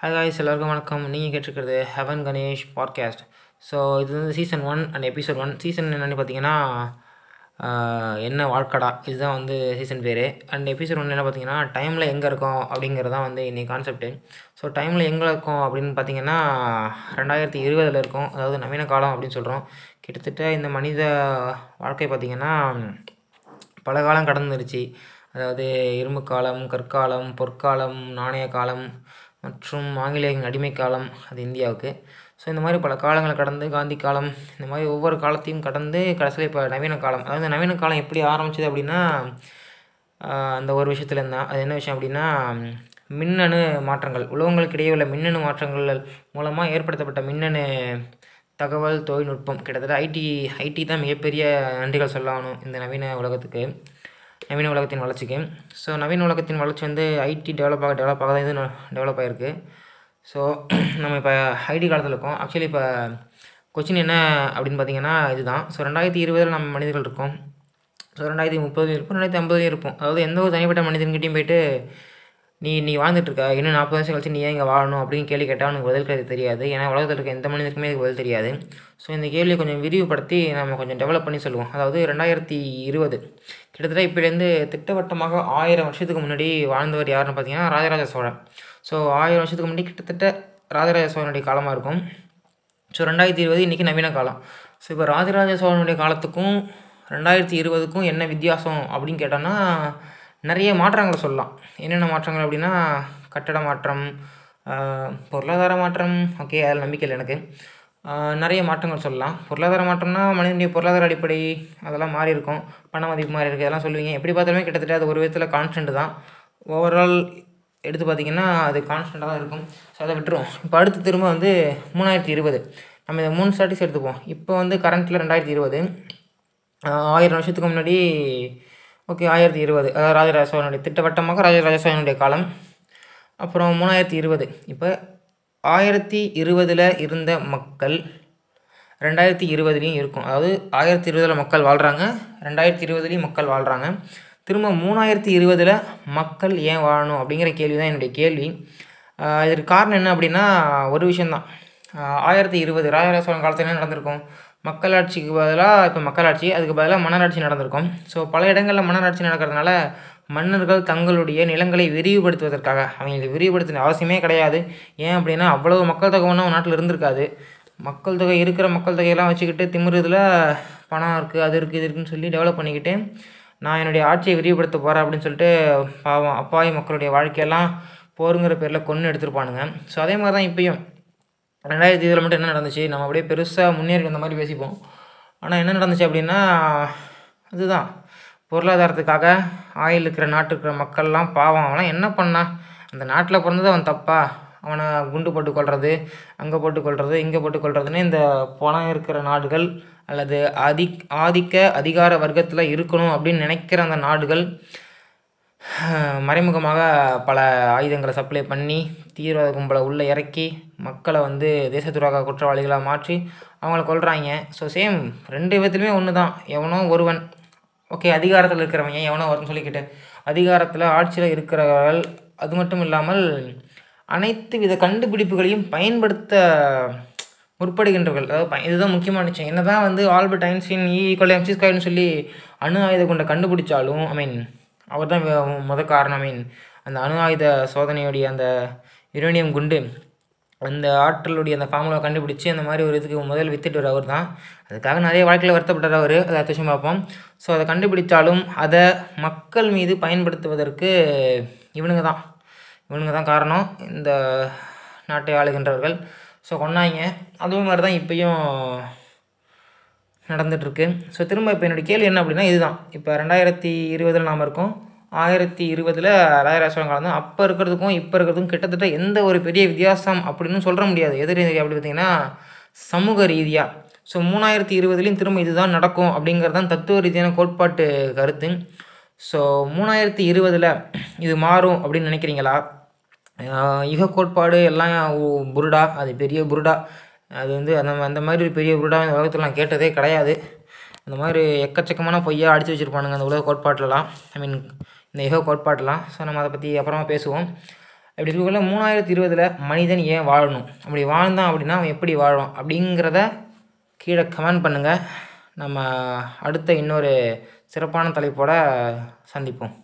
Hi guys எல்லாருக்கும் வணக்கம். நீங்கள் கேட்டிருக்கிறது ஹெவன் கணேஷ் பாட்காஸ்ட் ஸோ இது வந்து season one and episode one season என்னென்னு பார்த்தீங்கன்னா என்ன வாழ்க்கடா? இதுதான் வந்து சீசன் பேர். அண்ட் எபிசோட் ஒன் என்ன பார்த்தீங்கன்னா டைமில் எங்கே இருக்கோம் அப்படிங்கிறது தான் வந்து இன்றைக்கி கான்செப்ட்டு ஸோ டைமில் எங்கே இருக்கோம் அப்படின்னு பார்த்தீங்கன்னா ரெண்டாயிரத்தி இருபதில் இருக்கும். அதாவது நவீன காலம் அப்படின்னு சொல்கிறோம் கிட்டத்தட்ட இந்த மனித வாழ்க்கை பார்த்திங்கன்னா பல காலம் கடந்துருச்சு. அதாவது இரும்பு காலம் கற்காலம் பொற்காலம் நாணய காலம் மற்றும் ஆங்கிலேயரின் அடிமை காலம் அது இந்தியாவுக்கு. ஸோ இந்த மாதிரி பல காலங்களை கடந்து காந்தி காலம் இந்த மாதிரி ஒவ்வொரு காலத்தையும் கடந்து கடைசியில் இப்போ நவீன காலம். அதாவது நவீன காலம் எப்படி ஆரம்பிச்சது அப்படின்னா அந்த ஒரு விஷயத்துல இருந்தால் அது என்ன விஷயம் அப்படின்னா மின்னணு மாற்றங்கள். உலகங்களுக்கு இடையே உள்ள மின்னணு மாற்றங்கள் மூலமாக ஏற்படுத்தப்பட்ட மின்னணு தகவல் தொழில்நுட்பம். கிட்டத்தட்ட ஐடி ஐடி தான் மிகப்பெரிய நன்றிகள் சொல்லணும் இந்த நவீன உலகத்துக்கு. நவீன உலகத்தின் வளர்ச்சிக்கு. ஸோ நவீன உலகத்தின் வளர்ச்சி வந்து ஐடி டெவலப் ஆக டெவலப் ஆக தான் இது டெவலப் ஆகிருக்கு ஸோ நம்ம இப்போ ஐடி காலத்தில் இருக்கோம். ஆக்சுவலி இப்போ கொச்சின் என்ன அப்படின்னு பார்த்தீங்கன்னா இதுதான். ஸோ ரெண்டாயிரத்தி இருபதில் நம்ம மனிதர்கள் இருக்கோம். ஸோ ரெண்டாயிரத்தி முப்பதுலையும் இருப்போம் ரெண்டாயிரத்தி ஐம்பதுலையும் இருப்போம். அதாவது எந்த ஒரு தனிப்பட்ட மனிதன்கிட்டையும் போயிட்டு நீ நீ வாழ்ந்துட்டு இருக்க இன்னும் நாற்பது வருஷம் கழிச்சு நீ ஏன் இங்கே வாழணும் அப்படின்னு கேள்வி கேட்டால் அவனுக்கு பதில் கிடையாது தெரியாது. ஏன்னா உலகத்தில் இருக்க எந்த மனிதனுக்குமே இதுக்கு பதில் தெரியாது. ஸோ இந்த கேள்வியை கொஞ்சம் விரிவுபடுத்தி நம்ம கொஞ்சம் டெவலப் பண்ணி சொல்லுவோம். அதாவது ரெண்டாயிரத்தி இருபது. கிட்டத்தட்ட இப்போலேருந்து திட்டவட்டமாக ஆயிரம் வருஷத்துக்கு முன்னாடி வாழ்ந்தவர் யாருன்னு பார்த்தீங்கன்னா ராஜராஜ சோழன். ஸோ ஆயிரம் வருஷத்துக்கு முன்னாடி கிட்டத்தட்ட ராஜராஜ சோழனுடைய காலமாக இருக்கும். ஸோ ரெண்டாயிரத்தி இருபது இன்றைக்கி நவீன காலம். ஸோ இப்போ ராஜராஜ சோழனுடைய காலத்துக்கும் ரெண்டாயிரத்தி இருபதுக்கும் என்ன வித்தியாசம் அப்படின்னு கேட்டோன்னா நிறைய மாற்றங்களை சொல்லலாம். என்னென்ன மாற்றங்கள் அப்படின்னா கட்டட மாற்றம் பொருளாதார மாற்றம். ஓகே அதில் நம்பிக்கை இல்லை எனக்கு. நிறைய மாற்றங்கள் சொல்லலாம். பொருளாதார மாற்றம்னா மனிதனுடைய பொருளாதார அடிப்படை அதெல்லாம் மாறி இருக்கும். பண மதிப்பு மாறி இருக்குது அதெல்லாம் சொல்லுவீங்க. எப்படி பார்த்தாலுமே கிட்டத்தட்ட அது ஒரு விதத்தில் கான்ஸ்டன்ட் தான். ஓவரால் எடுத்து பார்த்தீங்கன்னா அது கான்ஸ்டண்ட்டாக தான் இருக்கும். ஸோ அதை விட்டுருவோம். இப்போ அடுத்து திரும்ப வந்து மூணாயிரத்தி இருபது. நம்ம இதை மூணு ஸ்டாட்டிஸ் எடுத்துப்போம். இப்போ வந்து கரண்ட்டில் ரெண்டாயிரத்தி இருபது. ஆயிரம் வருஷத்துக்கு முன்னாடி ஓகே ஆயிரத்தி இருபது. அதாவது ராஜராஜ சோழனுடைய திட்டவட்டமாக ராஜராஜ சோழனுடைய காலம். அப்புறம் மூணாயிரத்தி இருபது. இப்போ ஆயிரத்தி இருபதில் இருந்த மக்கள் ரெண்டாயிரத்தி இருபதுலேயும் இருக்கும். அதாவது ஆயிரத்தி இருபதில் மக்கள் வாழ்கிறாங்க ரெண்டாயிரத்தி இருபதுலேயும் மக்கள் வாழ்கிறாங்க திரும்ப மூணாயிரத்தி இருபதில் மக்கள் ஏன் வாழணும் அப்படிங்கிற கேள்வி தான் என்னுடைய கேள்வி. இதற்கு காரணம் என்ன அப்படின்னா ஒரு விஷயந்தான் ஆயிரத்தி இருபது ராஜராஜ சோழன் காலத்தில் என்ன நடந்திருக்கும்? மக்களாட்சிக்கு பதிலாக இப்போ மக்களாட்சி அதுக்கு பதிலாக மன்னராட்சி நடந்திருக்கும். ஸோ பல இடங்களில் மன்னராட்சி நடக்கிறதுனால மன்னர்கள் தங்களுடைய நிலங்களை விரிவுபடுத்துவதற்காக அவங்களை விரிவுபடுத்தின அவசியமே கிடையாது. ஏன் அப்படின்னா அவ்வளவு மக்கள் தொகை ஒன்றும் நாட்டில் இருந்திருக்காது. மக்கள் தொகை இருக்கிற மக்கள் தொகையெல்லாம் வச்சுக்கிட்டு திமிருதில் பணம் இருக்குது அது இருக்குது இது இருக்குன்னு சொல்லி டெவலப் பண்ணிக்கிட்டு நான் என்னுடைய ஆட்சியை விரிவுபடுத்த போகிறேன் அப்படின்னு சொல்லிட்டு பாவம் அப்பாவி மக்களுடைய வாழ்க்கையெல்லாம் போருங்கிற பேரில் கொன்று எடுத்திருப்பானுங்க. ஸோ அதே மாதிரி தான் இப்பயும். ரெண்டாயிரத்தி இதில் மட்டும் என்ன நடந்துச்சு? நம்ம அப்படியே பெருசாக முன்னேறி வந்த மாதிரி பேசிப்போம். ஆனால் என்ன நடந்துச்சு அப்படின்னா அதுதான். பொருளாதாரத்துக்காக ஆயில் இருக்கிற நாட்டு இருக்கிற மக்கள்லாம் பாவம். அவனாம் என்ன பண்ணான் அந்த நாட்டில் பிறந்தது அவன் தப்பா? அவனை குண்டு போட்டு கொள்வது அங்கே போட்டு கொள்வது இங்கே போட்டு கொள்வதுன்னு இந்த பணம் இருக்கிற நாடுகள் அல்லது அதி ஆதிக்க அதிகார வர்க்கத்தில் இருக்கணும் அப்படின்னு நினைக்கிற அந்த நாடுகள் மறைமுகமாக பல ஆயுதங்களை சப்ளை பண்ணி தீவிரவாத கும்பலை உள்ளே இறக்கி மக்களை வந்து தேச துரோக குற்றவாளிகளாக மாற்றி அவங்கள கொள்கிறாங்க ஸோ சேம் ரெண்டு விதத்துலையுமே ஒன்று தான் எவனோ ஒருவன் ஓகே அதிகாரத்தில் இருக்கிறவங்க எவனோ ஒருவன் சொல்லிக்கிட்டு அதிகாரத்தில் ஆட்சியில் இருக்கிறவர்கள் அது மட்டும் இல்லாமல் அனைத்து வித கண்டுபிடிப்புகளையும் பயன்படுத்த முற்படுகின்றவர்கள். அதாவது ப- இதுதான் முக்கியமான விஷயம். என்ன தான் வந்து Albert Einstein E equal MC ஸ்கொயர்னு சொல்லி அணு ஆயுத கொண்ட கண்டுபிடிச்சாலும் ஐ மீன் அவர் தான் முத காரணம். மீன் அந்த அணு ஆயுத சோதனையுடைய அந்த யுரேனியம் குண்டு அந்த ஆற்றலுடைய அந்த ஃபார்முலா கண்டுபிடிச்சி அந்த மாதிரி ஒரு இதுக்கு முதல் வித்துட்டு அவர் தான் அதுக்காக நிறைய வாழ்க்கையில் வருத்தப்பட்டார் அவர். அதை அத்தியாவசியம் பார்ப்போம். ஸோ அதை கண்டுபிடித்தாலும் அதை மக்கள் மீது பயன்படுத்துவதற்கு இவனுங்க தான் இவனுங்க தான் காரணம். இந்த நாட்டை ஆளுகின்றவர்கள். ஸோ கொண்டாங்க அதுவும் மாதிரி தான் இப்போயும் நடந்துகிட்ருக்கு ஸோ திரும்ப இப்போ என்னுடைய கேள்வி என்ன அப்படின்னா இதுதான். இப்போ ரெண்டாயிரத்தி இருபதில் நாம் இருக்கோம். ஆயிரத்தி இருபதில் ராஜராஜ சோழன் காலம் தான் அப்போ இருக்கிறதுக்கும் இப்போ இருக்கிறதுக்கும் கிட்டத்தட்ட எந்த ஒரு பெரிய வித்தியாசம் அப்படின்னு சொல்ல முடியாது. எது ரீதியாக அப்படி பார்த்தீங்கன்னா சமூக ரீதியாக ஸோ மூணாயிரத்தி இருபதுலேயும் திரும்ப இதுதான் நடக்கும் அப்படிங்கிறது தான் தத்துவ ரீதியான கோட்பாட்டு கருத்து. ஸோ மூணாயிரத்தி இருபதில் இது மாறும் அப்படின்னு நினைக்கிறீங்களா? யுக கோட்பாடு எல்லாம் புருடா அது பெரிய புருடா. அது வந்து அந்த அந்த மாதிரி ஒரு பெரிய புருடா இந்த உலகத்தில் நான் கேட்டதே கிடையாது. அந்த மாதிரி எக்கச்சக்கமான பொய்யாக அடித்து வச்சுருப்பானுங்க அந்த உலக கோட்பாட்டிலலாம். ஐ மீன் இந்த யுக கோட்பாட்டெலாம். ஸோ நம்ம அதை பற்றி அப்புறமா பேசுவோம். அப்படி இருக்கக்குள்ள மூணாயிரத்தி இருபதில் மனிதன் ஏன் வாழணும்? அப்படி வாழ்ந்தான் அப்படின்னா அவன் எப்படி வாழ்வான் அப்படிங்கிறத கீழே கமெண்ட் பண்ணுங்கள் நம்ம அடுத்த இன்னொரு சிறப்பான தலைப்போட சந்திப்போம்.